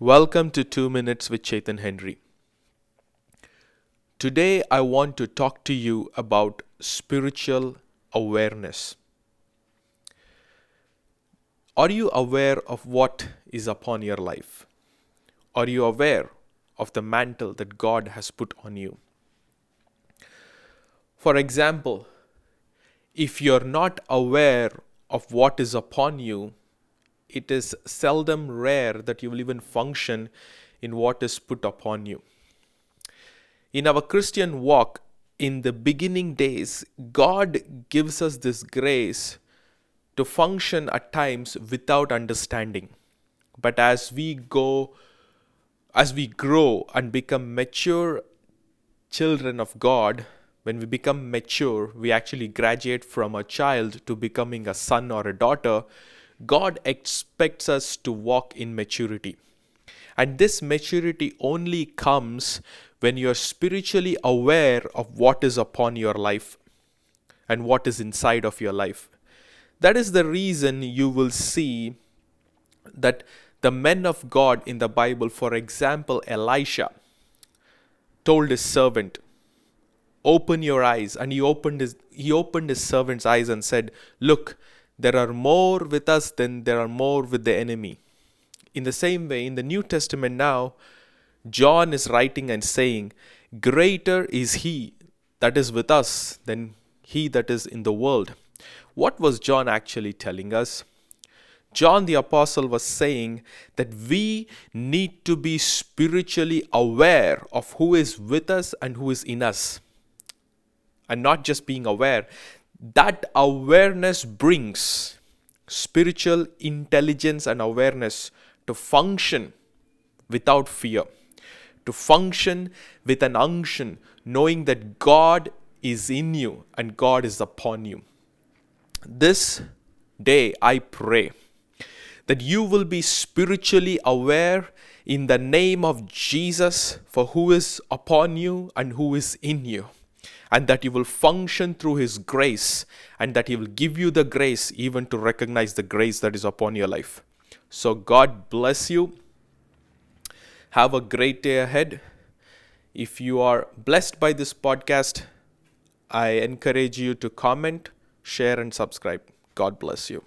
Welcome to 2 Minutes with Chetan Henry. Today I want to talk to you about spiritual awareness. Are you aware of what is upon your life? Are you aware of the mantle that God has put on you? For example, if you're not aware of what is upon you, it is seldom rare that you will even function in what is put upon you. In our Christian walk, in the beginning days, God gives us this grace to function at times without understanding. But as we go, as we grow and become mature children of God, when we become mature, we actually graduate from a child to becoming a son or a daughter God expects us to walk in maturity. And this maturity only comes when you're spiritually aware of what is upon your life and what is inside of your life. That is the reason you will see that the men of God in the Bible, for example, Elisha, told his servant, Open your eyes. And he opened his he opened his servant's eyes and said, Look, there are more with us than there are more with the enemy. In the same way, in the New Testament now, John is writing and saying, Greater is he that is with us than he that is in the world. What was John actually telling us? John the Apostle was saying that we need to be spiritually aware of who is with us and who is in us. And not just being aware, that awareness brings spiritual intelligence and awareness to function without fear, to function with an unction, knowing that God is in you and God is upon you. This day, I pray that you will be spiritually aware in the name of Jesus for who is upon you and who is in you and that you will function through His grace, and that He will give you the grace even to recognize the grace that is upon your life. So, God bless you. Have a great day ahead. If you are blessed by this podcast, I encourage you to comment, share, and subscribe. God bless you.